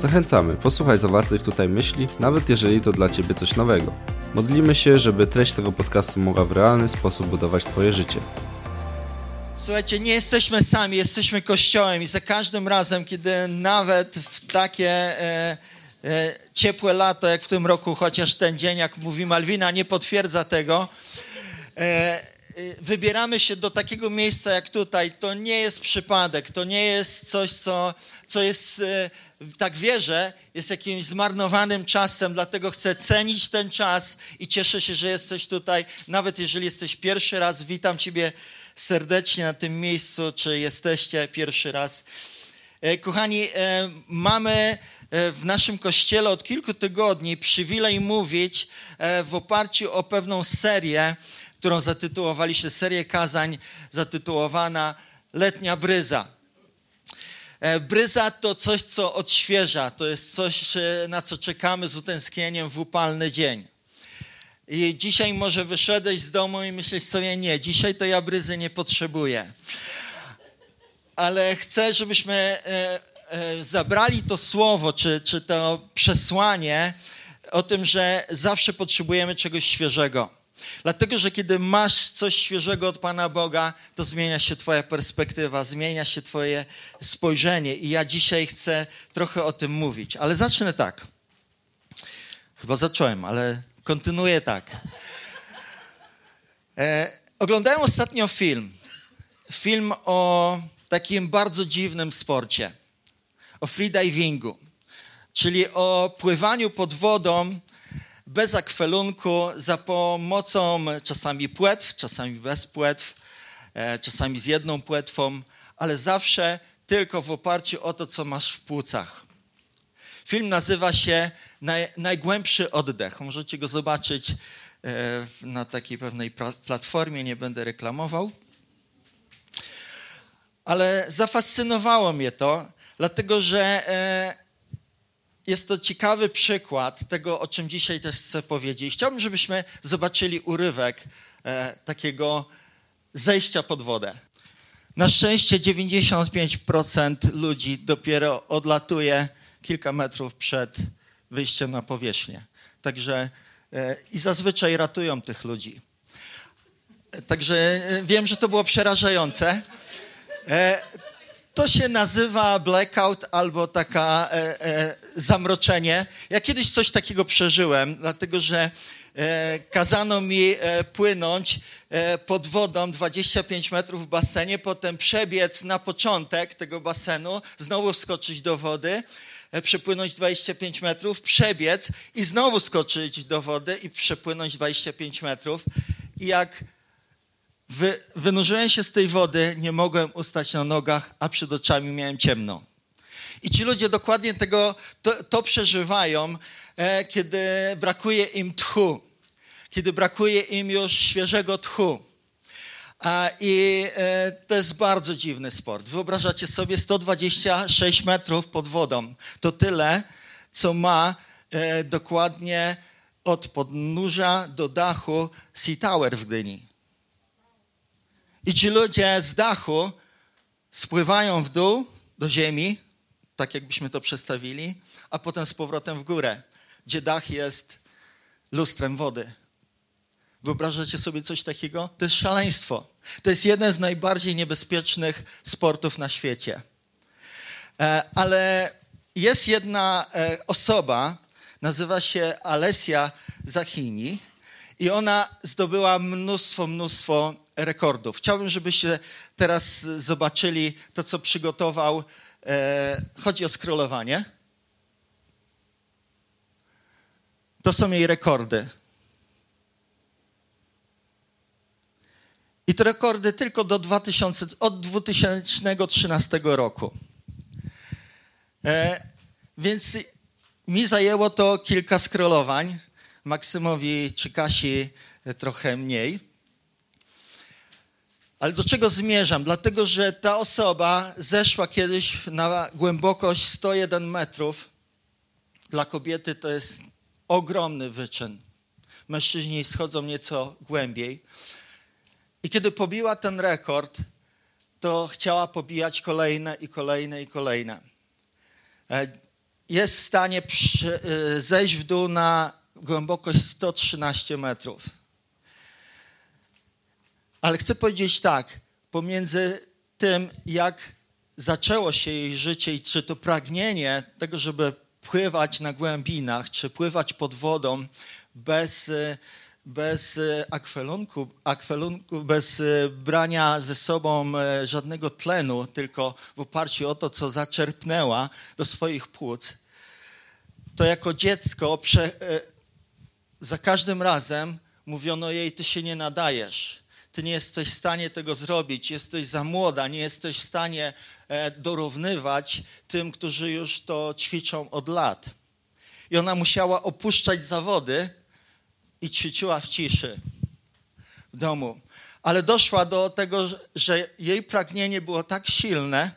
Zachęcamy, posłuchaj zawartych tutaj myśli, nawet jeżeli to dla Ciebie coś nowego. Modlimy się, żeby treść tego podcastu mogła w realny sposób budować Twoje życie. Słuchajcie, nie jesteśmy sami, jesteśmy Kościołem i za każdym razem, kiedy nawet w takie e, e, ciepłe lato, jak w tym roku, chociaż ten dzień, jak mówi Malwina, nie potwierdza tego, e, e wybieramy się do takiego miejsca jak tutaj. To nie jest przypadek, to nie jest coś, co, co jest e, tak wierzę, jest jakimś zmarnowanym czasem, dlatego chcę cenić ten czas i cieszę się, że jesteś tutaj. Nawet jeżeli jesteś pierwszy raz, witam Ciebie serdecznie na tym miejscu, czy jesteście pierwszy raz. E, kochani, e, mamy w naszym kościele od kilku tygodni przywilej mówić w oparciu o pewną serię, którą zatytułowaliśmy serię kazań zatytułowana Letnia Bryza. E, bryza to coś, co odświeża, to jest coś, na co czekamy z utęsknieniem w upalny dzień. I dzisiaj może wyszedłeś z domu i myślisz sobie, nie, dzisiaj to ja bryzy nie potrzebuję. Ale chcę, żebyśmy e, e, zabrali to słowo, czy, czy to przesłanie o tym, że zawsze potrzebujemy czegoś świeżego. Dlatego, że kiedy masz coś świeżego od Pana Boga, to zmienia się Twoja perspektywa, zmienia się Twoje spojrzenie. I ja dzisiaj chcę trochę o tym mówić. Ale zacznę tak. Chyba zacząłem, ale kontynuuję tak. E, oglądałem ostatnio film. Film o takim bardzo dziwnym sporcie. O freedivingu. Czyli o pływaniu pod wodą bez akwelunku, za pomocą czasami płetw, czasami bez płetw, e, czasami z jedną płetwą, ale zawsze tylko w oparciu o to, co masz w płucach. Film nazywa się Naj, Najgłębszy oddech. Możecie go zobaczyć e, na takiej pewnej platformie, nie będę reklamował. Ale zafascynowało mnie to, dlatego że e, jest to ciekawy przykład tego, o czym dzisiaj też chcę powiedzieć. Chciałbym, żebyśmy zobaczyli urywek e, takiego zejścia pod wodę. Na szczęście 95% ludzi dopiero odlatuje kilka metrów przed wyjściem na powierzchnię. Także e, i zazwyczaj ratują tych ludzi. E, także e, wiem, że to było przerażające. To się nazywa blackout albo taka e, e, zamroczenie. Ja kiedyś coś takiego przeżyłem, dlatego że e, kazano mi e, płynąć e, pod wodą 25 metrów w basenie, potem przebiec na początek tego basenu, znowu skoczyć do wody, e, przepłynąć 25 metrów, przebiec i znowu skoczyć do wody i przepłynąć 25 metrów. I jak Wy, wynurzyłem się z tej wody, nie mogłem ustać na nogach, a przed oczami miałem ciemno. I ci ludzie dokładnie tego, to, to przeżywają, e, kiedy brakuje im tchu, kiedy brakuje im już świeżego tchu. A, I e, to jest bardzo dziwny sport. Wyobrażacie sobie 126 metrów pod wodą. To tyle, co ma e, dokładnie od podnóża do dachu Sea Tower w Gdyni. I ci ludzie z dachu spływają w dół do ziemi, tak jakbyśmy to przedstawili, a potem z powrotem w górę, gdzie dach jest lustrem wody. Wyobrażacie sobie coś takiego? To jest szaleństwo. To jest jeden z najbardziej niebezpiecznych sportów na świecie. E, ale jest jedna e, osoba, nazywa się Alessia Zachini i ona zdobyła mnóstwo, mnóstwo rekordów. Chciałbym, żebyście teraz zobaczyli to, co przygotował. E, chodzi o scrollowanie. To są jej rekordy. I te rekordy tylko do 2000, od 2013 roku. E, więc mi zajęło to kilka scrollowań, Maksymowi czy Kasi trochę mniej. Ale do czego zmierzam? Dlatego, że ta osoba zeszła kiedyś na głębokość 101 metrów. Dla kobiety to jest ogromny wyczyn. Mężczyźni schodzą nieco głębiej. I kiedy pobiła ten rekord, to chciała pobijać kolejne i kolejne i kolejne. E, jest w stanie e, zejść w dół na głębokość 113 metrów. Ale chcę powiedzieć tak, pomiędzy tym, jak zaczęło się jej życie i czy to pragnienie tego, żeby pływać na głębinach, czy pływać pod wodą bez, bez akwelunku, akwelunku, bez brania ze sobą e, żadnego tlenu, tylko w oparciu o to, co zaczerpnęła do swoich płuc, to jako dziecko prze, e, za każdym razem mówiono jej, ty się nie nadajesz ty nie jesteś w stanie tego zrobić, jesteś za młoda, nie jesteś w stanie e, dorównywać tym, którzy już to ćwiczą od lat. I ona musiała opuszczać zawody i ćwiczyła w ciszy w domu. Ale doszła do tego, że jej pragnienie było tak silne,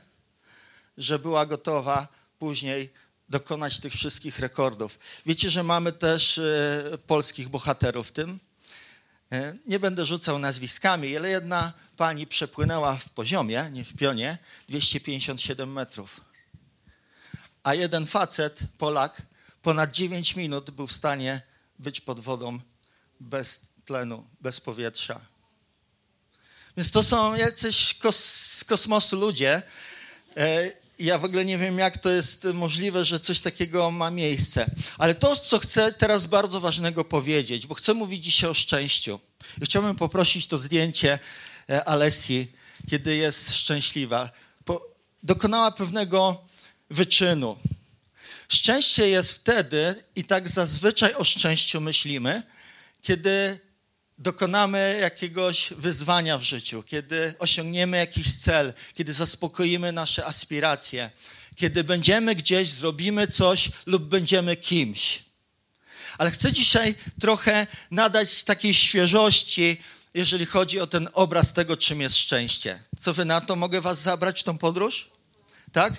że była gotowa później dokonać tych wszystkich rekordów. Wiecie, że mamy też e, polskich bohaterów w tym? E, nie będę rzucał nazwiskami, ale jedna pani przepłynęła w poziomie, nie w pionie, 257 metrów. A jeden facet, Polak, ponad 9 minut był w stanie być pod wodą bez tlenu, bez powietrza. Więc to są jacyś kos z kosmosu ludzie. Ja w ogóle nie wiem, jak to jest możliwe, że coś takiego ma miejsce. Ale to, co chcę teraz bardzo ważnego powiedzieć, bo chcę mówić dzisiaj o szczęściu. I chciałbym poprosić to zdjęcie e, Alessi, kiedy jest szczęśliwa. dokonała pewnego wyczynu. Szczęście jest wtedy, i tak zazwyczaj o szczęściu myślimy, kiedy dokonamy jakiegoś wyzwania w życiu, kiedy osiągniemy jakiś cel, kiedy zaspokoimy nasze aspiracje, kiedy będziemy gdzieś, zrobimy coś lub będziemy kimś. Ale chcę dzisiaj trochę nadać takiej świeżości, jeżeli chodzi o ten obraz tego, czym jest szczęście. Co wy na to? Mogę was zabrać w tą podróż? Tak?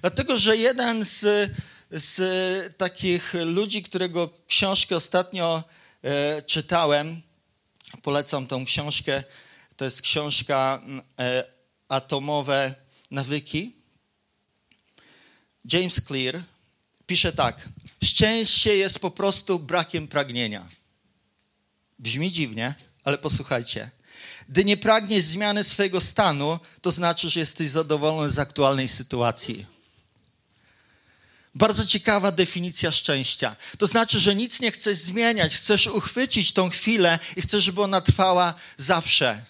Dlatego, że jeden z, z takich ludzi, którego książkę ostatnio e, czytałem, polecam tą książkę, to jest książka e, Atomowe nawyki. James Clear pisze tak: Szczęście jest po prostu brakiem pragnienia. Brzmi dziwnie, ale posłuchajcie. Gdy nie pragniesz zmiany swojego stanu, to znaczy, że jesteś zadowolony z aktualnej sytuacji. Bardzo ciekawa definicja szczęścia. To znaczy, że nic nie chcesz zmieniać, chcesz uchwycić tą chwilę i chcesz, żeby ona trwała zawsze.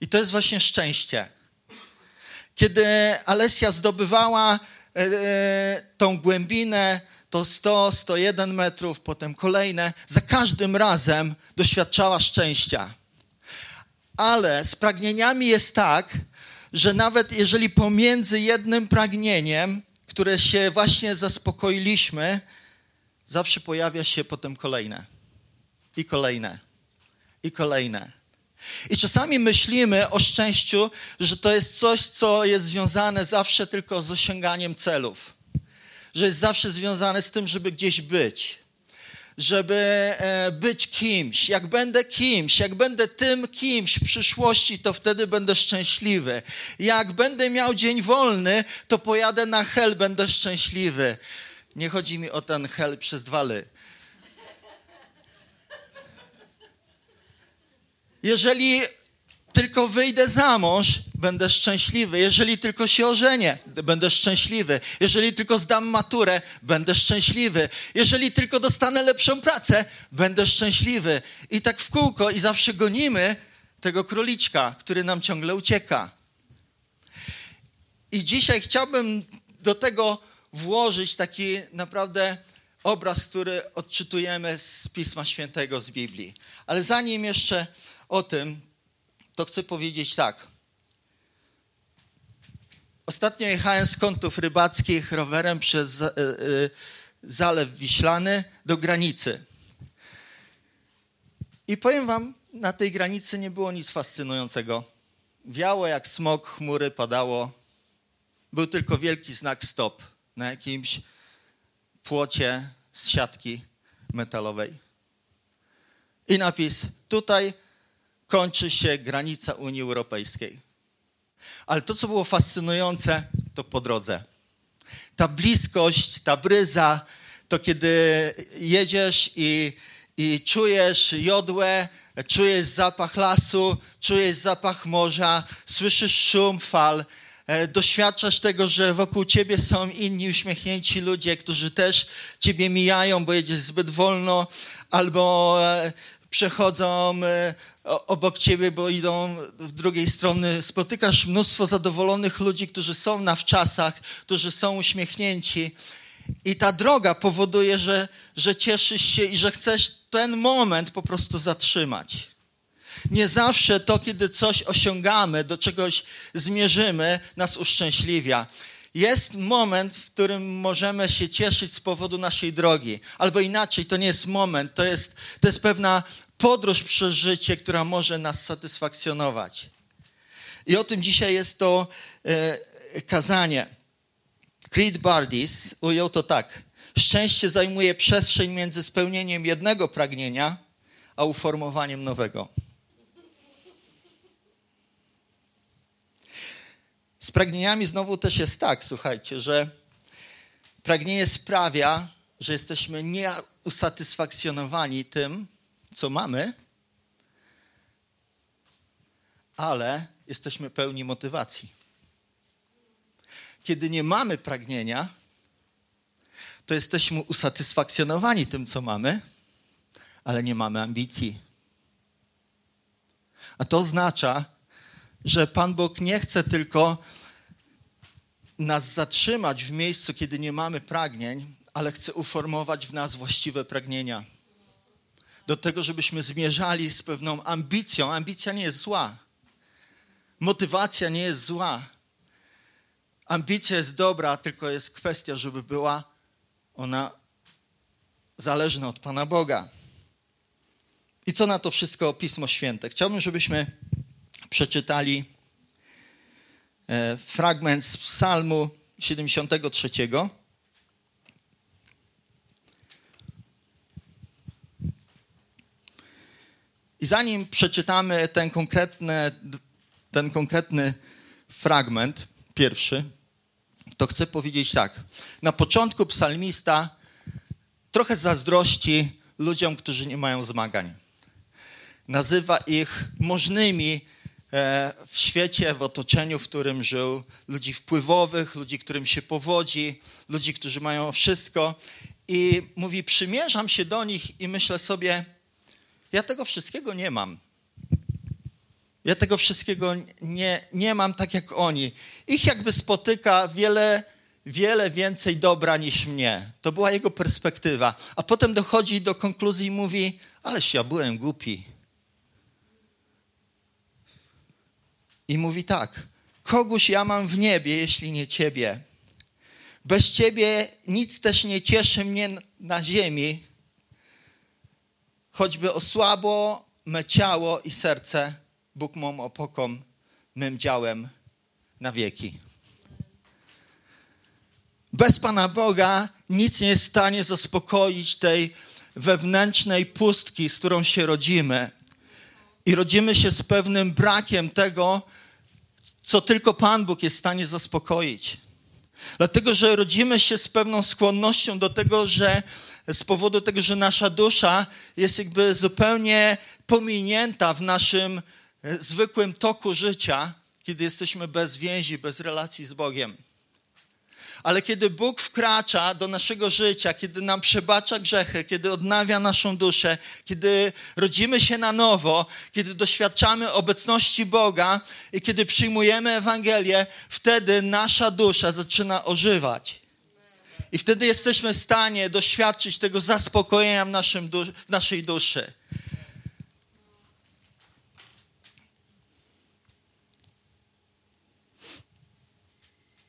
I to jest właśnie szczęście. Kiedy Alesja zdobywała e, e tą głębinę, to 100, 101 metrów, potem kolejne. Za każdym razem doświadczała szczęścia. Ale z pragnieniami jest tak, że nawet jeżeli pomiędzy jednym pragnieniem, które się właśnie zaspokoiliśmy, zawsze pojawia się potem kolejne. I kolejne. I kolejne. I czasami myślimy o szczęściu, że to jest coś, co jest związane zawsze tylko z osiąganiem celów że jest zawsze związane z tym, żeby gdzieś być. Żeby e, być kimś. Jak będę kimś, jak będę tym kimś w przyszłości, to wtedy będę szczęśliwy. Jak będę miał dzień wolny, to pojadę na hel, będę szczęśliwy. Nie chodzi mi o ten hel przez dwa ly. Jeżeli tylko wyjdę za mąż, będę szczęśliwy. Jeżeli tylko się ożenię, będę szczęśliwy. Jeżeli tylko zdam maturę, będę szczęśliwy. Jeżeli tylko dostanę lepszą pracę, będę szczęśliwy. I tak w kółko i zawsze gonimy tego króliczka, który nam ciągle ucieka. I dzisiaj chciałbym do tego włożyć taki naprawdę obraz, który odczytujemy z Pisma Świętego, z Biblii. Ale zanim jeszcze o tym, to chcę powiedzieć tak. Ostatnio jechałem z kątów rybackich rowerem przez e, e, Zalew Wiślany do granicy. I powiem wam, na tej granicy nie było nic fascynującego. Wiało jak smog, chmury padało. Był tylko wielki znak stop na jakimś płocie z siatki metalowej. I napis: tutaj kończy się granica Unii Europejskiej. Ale to, co było fascynujące, to po drodze. Ta bliskość, ta bryza, to kiedy jedziesz i, i czujesz jodłę, czujesz zapach lasu, czujesz zapach morza, słyszysz szum fal, e, doświadczasz tego, że wokół ciebie są inni uśmiechnięci ludzie, którzy też ciebie mijają, bo jedziesz zbyt wolno, albo e, przechodzą e, obok ciebie, bo idą w drugiej strony. Spotykasz mnóstwo zadowolonych ludzi, którzy są na wczasach, którzy są uśmiechnięci. I ta droga powoduje, że, że cieszysz się i że chcesz ten moment po prostu zatrzymać. Nie zawsze to, kiedy coś osiągamy, do czegoś zmierzymy, nas uszczęśliwia. Jest moment, w którym możemy się cieszyć z powodu naszej drogi. Albo inaczej, to nie jest moment, to jest, to jest pewna podróż przez życie, która może nas satysfakcjonować. I o tym dzisiaj jest to e, kazanie. Creed Bardis ujął to tak. Szczęście zajmuje przestrzeń między spełnieniem jednego pragnienia, a uformowaniem nowego. Z pragnieniami znowu też jest tak, słuchajcie, że pragnienie sprawia, że jesteśmy nieusatysfakcjonowani tym, co mamy, ale jesteśmy pełni motywacji. Kiedy nie mamy pragnienia, to jesteśmy usatysfakcjonowani tym, co mamy, ale nie mamy ambicji. A to oznacza, że Pan Bóg nie chce tylko nas zatrzymać w miejscu, kiedy nie mamy pragnień, ale chce uformować w nas właściwe pragnienia. Do tego, żebyśmy zmierzali z pewną ambicją. Ambicja nie jest zła. Motywacja nie jest zła. Ambicja jest dobra, tylko jest kwestia, żeby była ona zależna od Pana Boga. I co na to wszystko Pismo Święte? Chciałbym, żebyśmy przeczytali e, fragment z Psalmu 73. I zanim przeczytamy ten konkretny, ten konkretny fragment, pierwszy, to chcę powiedzieć tak. Na początku psalmista trochę zazdrości ludziom, którzy nie mają zmagań. Nazywa ich możnymi e, w świecie, w otoczeniu, w którym żył, ludzi wpływowych, ludzi, którym się powodzi, ludzi, którzy mają wszystko. I mówi: Przymierzam się do nich i myślę sobie, ja tego wszystkiego nie mam. Ja tego wszystkiego nie, nie mam tak jak oni. Ich jakby spotyka wiele, wiele więcej dobra niż mnie. To była jego perspektywa. A potem dochodzi do konkluzji i mówi: Ależ ja byłem głupi. I mówi tak: Kogoś ja mam w niebie, jeśli nie ciebie. Bez ciebie nic też nie cieszy mnie na ziemi, choćby osłabło me ciało i serce Bóg mą opoką, mym działem na wieki. Bez Pana Boga nic nie jest w stanie zaspokoić tej wewnętrznej pustki, z którą się rodzimy. I rodzimy się z pewnym brakiem tego, co tylko Pan Bóg jest w stanie zaspokoić. Dlatego, że rodzimy się z pewną skłonnością do tego, że z powodu tego, że nasza dusza jest jakby zupełnie pominięta w naszym zwykłym toku życia, kiedy jesteśmy bez więzi, bez relacji z Bogiem. Ale kiedy Bóg wkracza do naszego życia, kiedy nam przebacza grzechy, kiedy odnawia naszą duszę, kiedy rodzimy się na nowo, kiedy doświadczamy obecności Boga i kiedy przyjmujemy Ewangelię, wtedy nasza dusza zaczyna ożywać. I wtedy jesteśmy w stanie doświadczyć tego zaspokojenia w, naszym, w naszej duszy.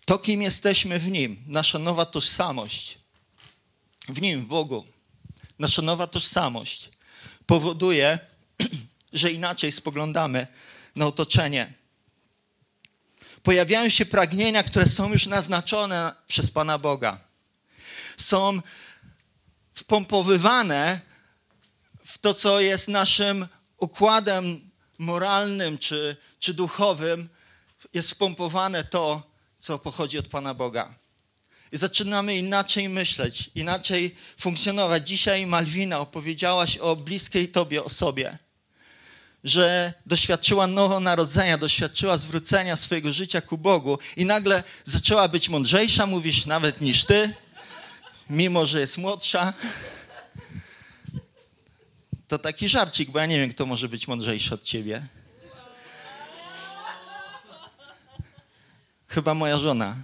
To, kim jesteśmy w Nim, nasza nowa tożsamość, w Nim, w Bogu, nasza nowa tożsamość powoduje, że inaczej spoglądamy na otoczenie. Pojawiają się pragnienia, które są już naznaczone przez Pana Boga. Są wpompowywane w to, co jest naszym układem moralnym czy, czy duchowym, jest spompowane to, co pochodzi od Pana Boga. I zaczynamy inaczej myśleć, inaczej funkcjonować. Dzisiaj Malwina opowiedziałaś o bliskiej Tobie osobie, że doświadczyła nowonarodzenia, doświadczyła zwrócenia swojego życia ku Bogu i nagle zaczęła być mądrzejsza, mówisz, nawet niż Ty, mimo że jest młodsza. To taki żarcik, bo ja nie wiem, kto może być mądrzejszy od Ciebie. Chyba moja żona.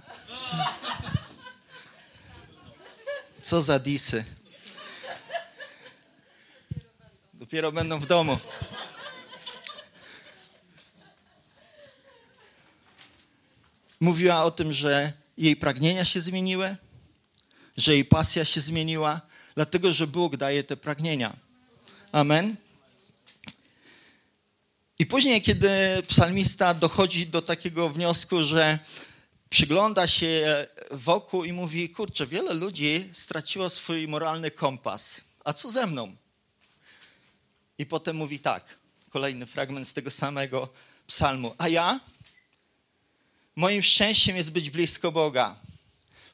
Co za disy. Dopiero będą w domu. Mówiła o tym, że jej pragnienia się zmieniły, że jej pasja się zmieniła, dlatego że Bóg daje te pragnienia. Amen. I później, kiedy psalmista dochodzi do takiego wniosku, że przygląda się wokół i mówi: Kurczę, wiele ludzi straciło swój moralny kompas. A co ze mną? I potem mówi tak, kolejny fragment z tego samego psalmu. A ja? Moim szczęściem jest być blisko Boga.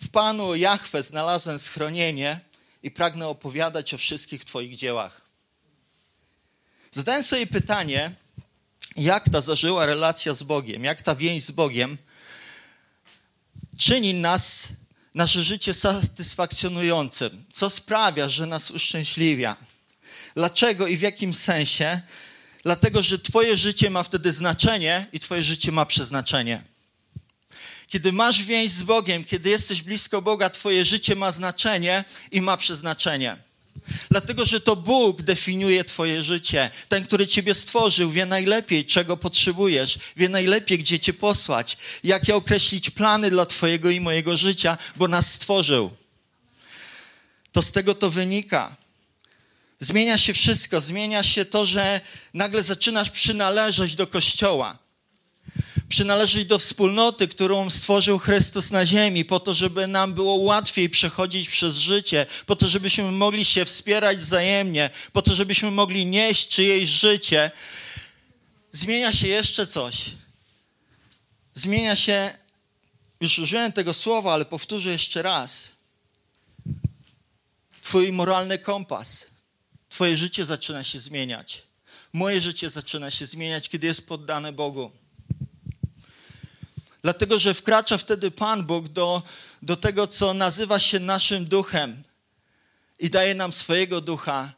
W Panu Jahwe znalazłem schronienie i pragnę opowiadać o wszystkich Twoich dziełach. Zadałem sobie pytanie, jak ta zażyła relacja z Bogiem, jak ta więź z Bogiem czyni nas, nasze życie satysfakcjonującym, co sprawia, że nas uszczęśliwia. Dlaczego i w jakim sensie? Dlatego, że Twoje życie ma wtedy znaczenie i Twoje życie ma przeznaczenie. Kiedy masz więź z Bogiem, kiedy jesteś blisko Boga, Twoje życie ma znaczenie i ma przeznaczenie. Dlatego, że to Bóg definiuje Twoje życie. Ten, który Ciebie stworzył, wie najlepiej, czego potrzebujesz, wie najlepiej, gdzie Cię posłać, jakie określić plany dla Twojego i mojego życia, bo nas stworzył. To z tego to wynika. Zmienia się wszystko, zmienia się to, że nagle zaczynasz przynależeć do Kościoła przynależeć do wspólnoty, którą stworzył Chrystus na ziemi, po to, żeby nam było łatwiej przechodzić przez życie, po to, żebyśmy mogli się wspierać wzajemnie, po to, żebyśmy mogli nieść czyjeś życie. Zmienia się jeszcze coś. Zmienia się, już użyłem tego słowa, ale powtórzę jeszcze raz. Twój moralny kompas. Twoje życie zaczyna się zmieniać. Moje życie zaczyna się zmieniać, kiedy jest poddane Bogu. Dlatego, że wkracza wtedy Pan Bóg do, do tego, co nazywa się naszym duchem i daje nam swojego ducha,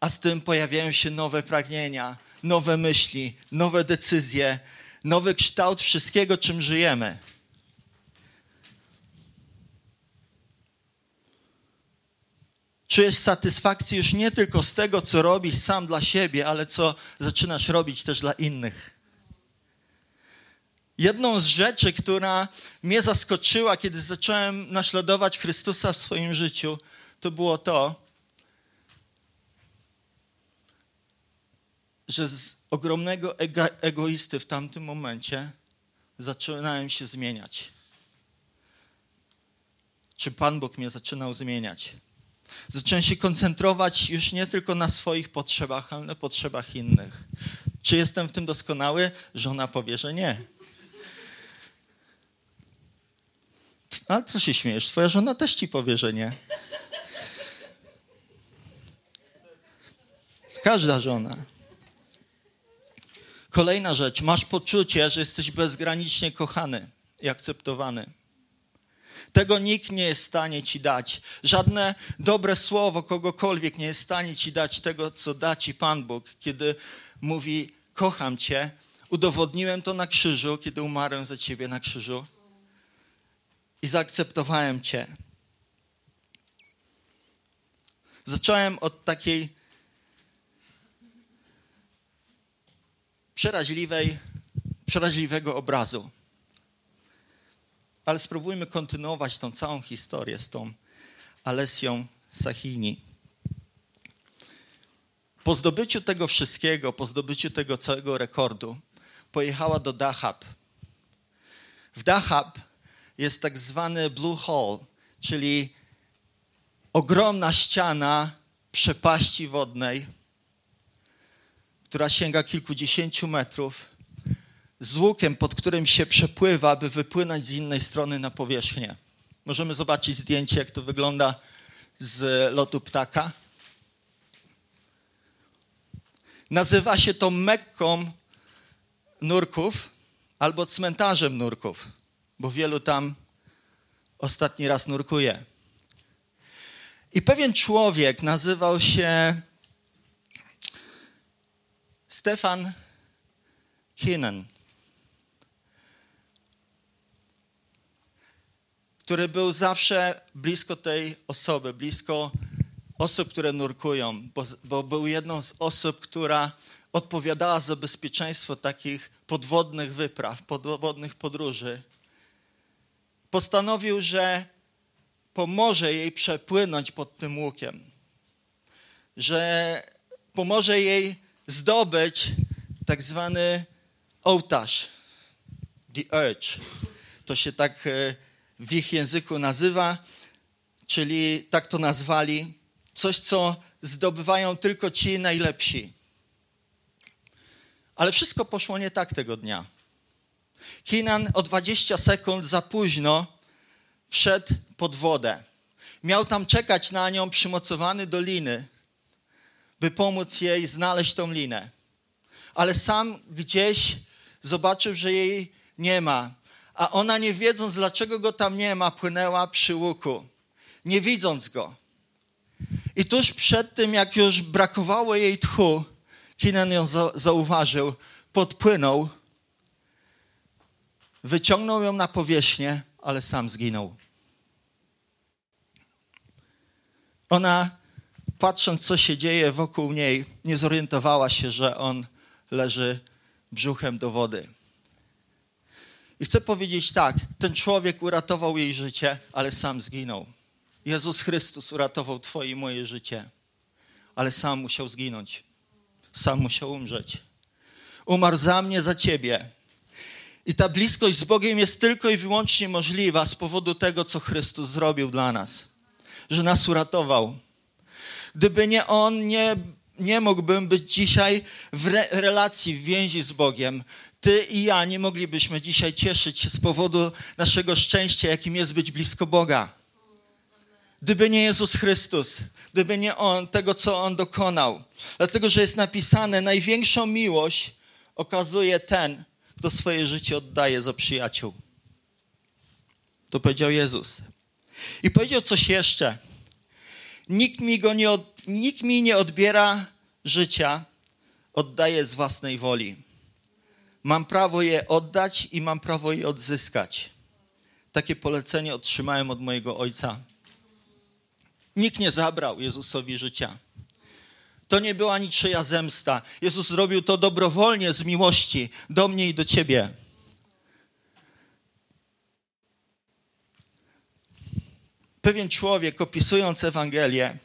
a z tym pojawiają się nowe pragnienia, nowe myśli, nowe decyzje, nowy kształt wszystkiego, czym żyjemy. Czujesz satysfakcję już nie tylko z tego, co robisz sam dla siebie, ale co zaczynasz robić też dla innych. Jedną z rzeczy, która mnie zaskoczyła, kiedy zacząłem naśladować Chrystusa w swoim życiu, to było to, że z ogromnego ego egoisty w tamtym momencie zaczynałem się zmieniać. Czy Pan Bóg mnie zaczynał zmieniać? Zacząłem się koncentrować już nie tylko na swoich potrzebach, ale na potrzebach innych. Czy jestem w tym doskonały? Żona powie, że nie. A co się śmiejesz? Twoja żona też ci powie, że nie. Każda żona. Kolejna rzecz. Masz poczucie, że jesteś bezgranicznie kochany i akceptowany. Tego nikt nie jest w stanie ci dać. Żadne dobre słowo kogokolwiek nie jest w stanie ci dać tego, co da ci Pan Bóg, kiedy mówi: Kocham cię. Udowodniłem to na krzyżu, kiedy umarłem za ciebie na krzyżu i zaakceptowałem Cię. Zacząłem od takiej przeraźliwej, przeraźliwego obrazu. Ale spróbujmy kontynuować tą całą historię z tą Alesją Sahini. Po zdobyciu tego wszystkiego, po zdobyciu tego całego rekordu, pojechała do Dahab. W Dahab jest tak zwany Blue Hole, czyli ogromna ściana przepaści wodnej, która sięga kilkudziesięciu metrów, z łukiem, pod którym się przepływa, by wypłynąć z innej strony na powierzchnię. Możemy zobaczyć zdjęcie, jak to wygląda z lotu ptaka. Nazywa się to Mekką nurków albo cmentarzem nurków, bo wielu tam ostatni raz nurkuje. I pewien człowiek nazywał się Stefan Kinen, który był zawsze blisko tej osoby, blisko osób, które nurkują, bo, bo był jedną z osób, która odpowiadała za bezpieczeństwo takich podwodnych wypraw, podwodnych podróży. Postanowił, że pomoże jej przepłynąć pod tym łukiem, że pomoże jej zdobyć tak zwany ołtarz, the urge. To się tak e, w ich języku nazywa, czyli tak to nazwali, coś, co zdobywają tylko ci najlepsi. Ale wszystko poszło nie tak tego dnia. Kinan o 20 sekund za późno wszedł pod wodę. Miał tam czekać na nią przymocowany do liny, by pomóc jej znaleźć tą linę. Ale sam gdzieś zobaczył, że jej nie ma. A ona, nie wiedząc, dlaczego go tam nie ma, płynęła przy łuku, nie widząc go. I tuż przed tym, jak już brakowało jej tchu, Kinan ją zauważył, podpłynął, wyciągnął ją na powierzchnię, ale sam zginął. Ona, patrząc, co się dzieje wokół niej, nie zorientowała się, że on leży brzuchem do wody. I chcę powiedzieć tak: ten człowiek uratował jej życie, ale sam zginął. Jezus Chrystus uratował Twoje i moje życie, ale sam musiał zginąć. Sam musiał umrzeć. Umarł za mnie, za Ciebie. I ta bliskość z Bogiem jest tylko i wyłącznie możliwa z powodu tego, co Chrystus zrobił dla nas, że nas uratował. Gdyby nie On, nie, nie mógłbym być dzisiaj w re relacji, w więzi z Bogiem. Ty i ja nie moglibyśmy dzisiaj cieszyć się z powodu naszego szczęścia, jakim jest być blisko Boga. Gdyby nie Jezus Chrystus, gdyby nie On, tego co On dokonał. Dlatego, że jest napisane, największą miłość okazuje ten, kto swoje życie oddaje za przyjaciół. To powiedział Jezus. I powiedział coś jeszcze. Nikt mi, go nie od, nikt mi nie odbiera życia, oddaje z własnej woli. Mam prawo je oddać i mam prawo je odzyskać. Takie polecenie otrzymałem od mojego ojca. Nikt nie zabrał Jezusowi życia. To nie była niczyja zemsta. Jezus zrobił to dobrowolnie z miłości do mnie i do ciebie. Pewien człowiek, opisując Ewangelię,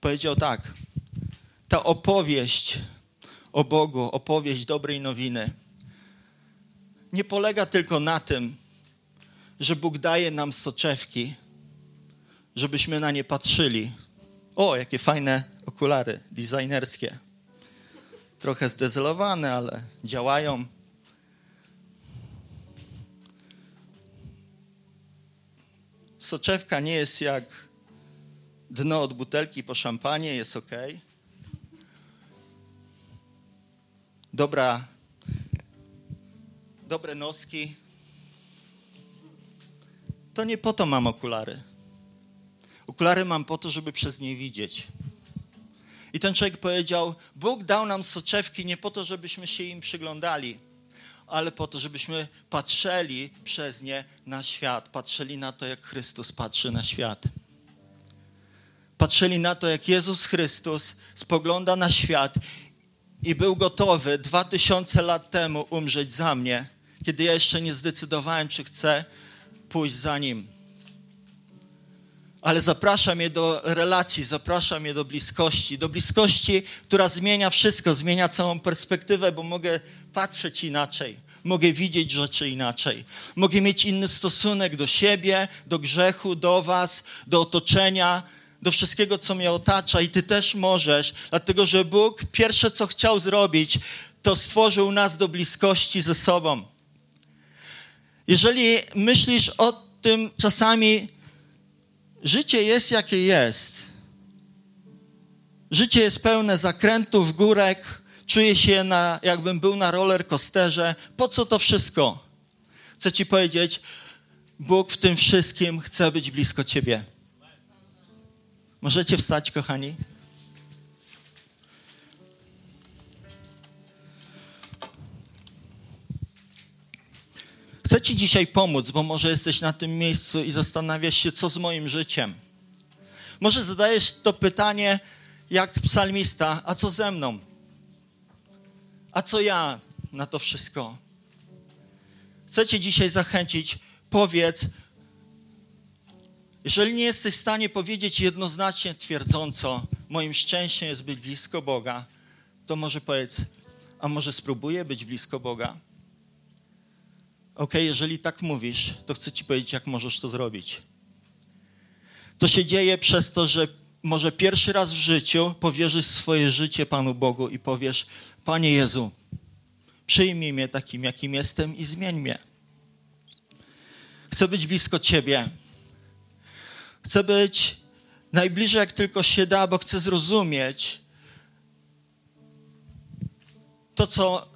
powiedział tak: Ta opowieść o Bogu, opowieść dobrej nowiny, nie polega tylko na tym, że Bóg daje nam soczewki, żebyśmy na nie patrzyli. O, jakie fajne okulary designerskie. Trochę zdezelowane, ale działają. Soczewka nie jest jak dno od butelki po szampanie, jest ok. Dobra, dobre noski. To nie po to mam okulary. Okulary mam po to, żeby przez nie widzieć. I ten człowiek powiedział: Bóg dał nam soczewki nie po to, żebyśmy się im przyglądali, ale po to, żebyśmy patrzyli przez nie na świat, patrzyli na to, jak Chrystus patrzy na świat. Patrzyli na to, jak Jezus Chrystus spogląda na świat i był gotowy dwa tysiące lat temu umrzeć za mnie, kiedy ja jeszcze nie zdecydowałem, czy chcę pójść za nim. Ale zaprasza mnie do relacji, zaprasza mnie do bliskości, do bliskości, która zmienia wszystko, zmienia całą perspektywę, bo mogę patrzeć inaczej, mogę widzieć rzeczy inaczej, mogę mieć inny stosunek do siebie, do grzechu, do Was, do otoczenia, do wszystkiego, co mnie otacza, i Ty też możesz, dlatego że Bóg pierwsze, co chciał zrobić, to stworzył nas do bliskości ze sobą. Jeżeli myślisz o tym czasami, życie jest jakie jest. Życie jest pełne zakrętów, górek. Czuję się, na, jakbym był na roller coasterze. Po co to wszystko? Chcę ci powiedzieć, Bóg w tym wszystkim chce być blisko ciebie. Możecie wstać, kochani? Chcę Ci dzisiaj pomóc, bo może jesteś na tym miejscu i zastanawiasz się, co z moim życiem. Może zadajesz to pytanie jak psalmista, a co ze mną? A co ja na to wszystko? Chcę Cię dzisiaj zachęcić, powiedz, jeżeli nie jesteś w stanie powiedzieć jednoznacznie, twierdząco, moim szczęściem jest być blisko Boga, to może powiedz, a może spróbuję być blisko Boga? Ok, jeżeli tak mówisz, to chcę ci powiedzieć, jak możesz to zrobić. To się dzieje przez to, że może pierwszy raz w życiu powierzysz swoje życie Panu Bogu i powiesz: Panie Jezu, przyjmij mnie takim, jakim jestem i zmień mnie. Chcę być blisko Ciebie. Chcę być najbliżej, jak tylko się da, bo chcę zrozumieć to, co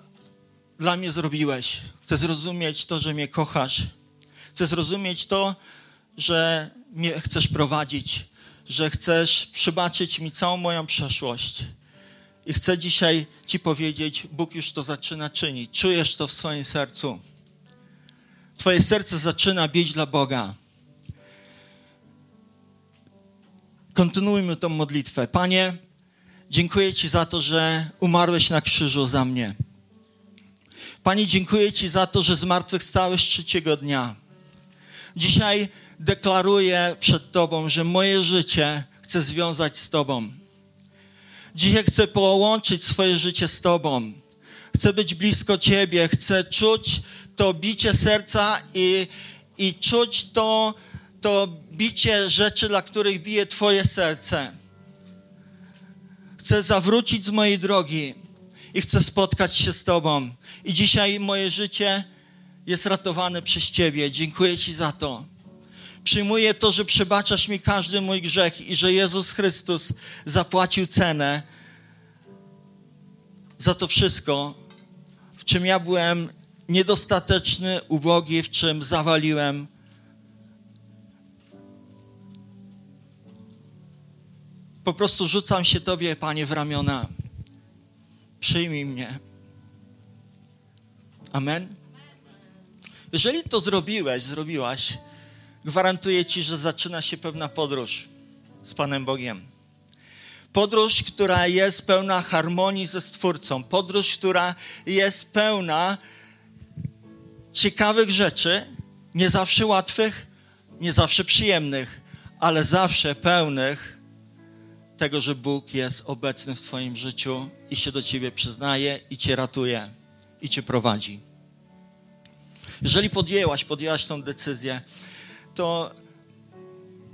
dla mnie zrobiłeś. Chcę zrozumieć to, że mnie kochasz. Chcę zrozumieć to, że mnie chcesz prowadzić, że chcesz przebaczyć mi całą moją przeszłość. I chcę dzisiaj Ci powiedzieć, Bóg już to zaczyna czynić. Czujesz to w swoim sercu. Twoje serce zaczyna bić dla Boga. Kontynuujmy tą modlitwę. Panie, dziękuję Ci za to, że umarłeś na krzyżu za mnie. Panie, dziękuję Ci za to, że zmartwychwstałeś trzeciego dnia. Dzisiaj deklaruję przed Tobą, że moje życie chcę związać z Tobą. Dzisiaj chcę połączyć swoje życie z Tobą. Chcę być blisko Ciebie, chcę czuć to bicie serca i, i czuć to, to bicie rzeczy, dla których bije Twoje serce. Chcę zawrócić z mojej drogi i chcę spotkać się z Tobą. I dzisiaj moje życie jest ratowane przez Ciebie. Dziękuję Ci za to. Przyjmuję to, że przebaczasz mi każdy mój grzech i że Jezus Chrystus zapłacił cenę za to wszystko, w czym ja byłem niedostateczny, ubogi, w czym zawaliłem. Po prostu rzucam się Tobie, Panie, w ramiona. Przyjmij mnie. Amen. Jeżeli to zrobiłeś, zrobiłaś, gwarantuję Ci, że zaczyna się pewna podróż z Panem Bogiem. Podróż, która jest pełna harmonii ze Stwórcą. Podróż, która jest pełna ciekawych rzeczy, nie zawsze łatwych, nie zawsze przyjemnych, ale zawsze pełnych tego, że Bóg jest obecny w Twoim życiu i się do Ciebie przyznaje i Cię ratuje i Cię prowadzi. Jeżeli podjęłaś, podjęłaś tą decyzję, to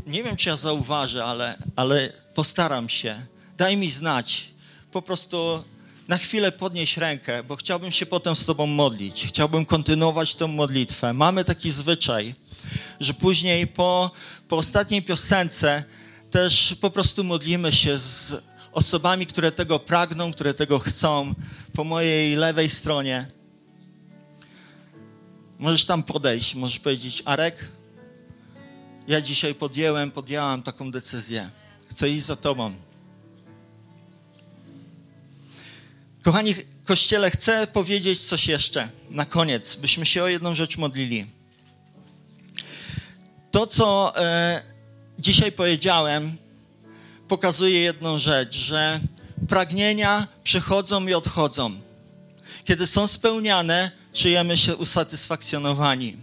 nie wiem, czy ja zauważę, ale, ale postaram się. Daj mi znać. Po prostu na chwilę podnieś rękę, bo chciałbym się potem z Tobą modlić. Chciałbym kontynuować tą modlitwę. Mamy taki zwyczaj, że później po, po ostatniej piosence też po prostu modlimy się z osobami, które tego pragną, które tego chcą. Po mojej lewej stronie Możesz tam podejść, możesz powiedzieć, Arek, ja dzisiaj podjęłem, podjęłam taką decyzję. Chcę iść za Tobą. Kochani Kościele, chcę powiedzieć coś jeszcze na koniec, byśmy się o jedną rzecz modlili. To, co e, dzisiaj powiedziałem, pokazuje jedną rzecz, że pragnienia przychodzą i odchodzą. Kiedy są spełniane, czujemy się usatysfakcjonowani.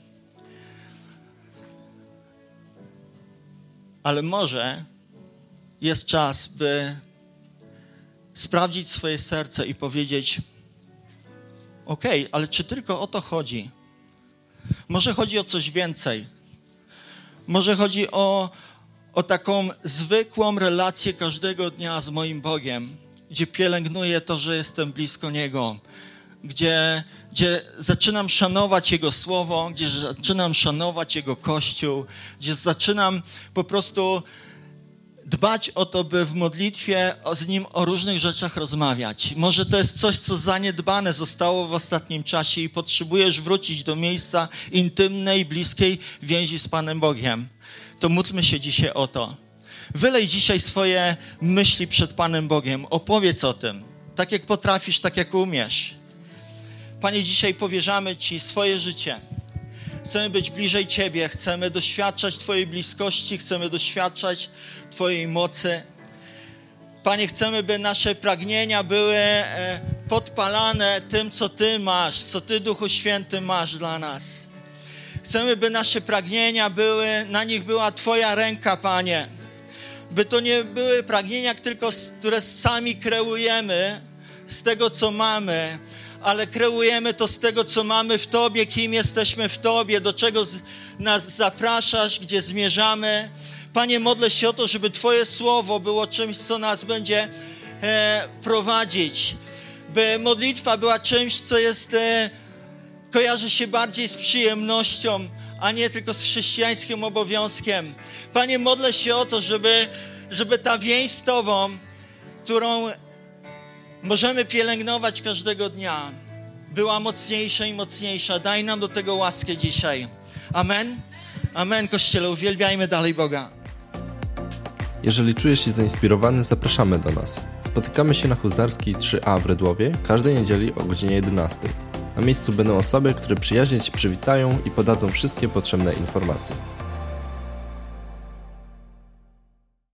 Ale może jest czas, by sprawdzić swoje serce i powiedzieć: OK, ale czy tylko o to chodzi? Może chodzi o coś więcej. Może chodzi o, o taką zwykłą relację każdego dnia z moim Bogiem, gdzie pielęgnuję to, że jestem blisko Niego, gdzie, gdzie zaczynam szanować Jego słowo, gdzie zaczynam szanować Jego kościół, gdzie zaczynam po prostu dbać o to, by w modlitwie z Nim o różnych rzeczach rozmawiać. Może to jest coś, co zaniedbane zostało w ostatnim czasie i potrzebujesz wrócić do miejsca intymnej, bliskiej więzi z Panem Bogiem. To módlmy się dzisiaj o to. Wylej dzisiaj swoje myśli przed Panem Bogiem. Opowiedz o tym. Tak jak potrafisz, tak jak umiesz. Panie, dzisiaj powierzamy Ci swoje życie. Chcemy być bliżej Ciebie, chcemy doświadczać Twojej bliskości, chcemy doświadczać Twojej mocy. Panie, chcemy, by nasze pragnienia były e, podpalane tym, co Ty masz, co Ty, Duchu Święty, masz dla nas. Chcemy, by nasze pragnienia były, na nich była Twoja ręka, Panie. By to nie były pragnienia, tylko, które sami kreujemy z tego, co mamy, ale kreujemy to z tego, co mamy w Tobie, kim jesteśmy w Tobie, do czego nas zapraszasz, gdzie zmierzamy. Panie, modlę się o to, żeby Twoje słowo było czymś, co nas będzie e, prowadzić. By modlitwa była czymś, co jest, e, kojarzy się bardziej z przyjemnością, a nie tylko z chrześcijańskim obowiązkiem. Panie, modlę się o to, żeby, żeby ta więź z Tobą, którą możemy pielęgnować każdego dnia, była mocniejsza i mocniejsza. Daj nam do tego łaskę dzisiaj. Amen. Amen, Kościele. Uwielbiajmy dalej Boga. Jeżeli czujesz się zainspirowany, zapraszamy do nas. Spotykamy się na Huzarskiej 3A w Redłowie każdej niedzieli o godzinie 11. Na miejscu będą osoby, które przyjaźnie Cię przywitają i podadzą wszystkie potrzebne informacje.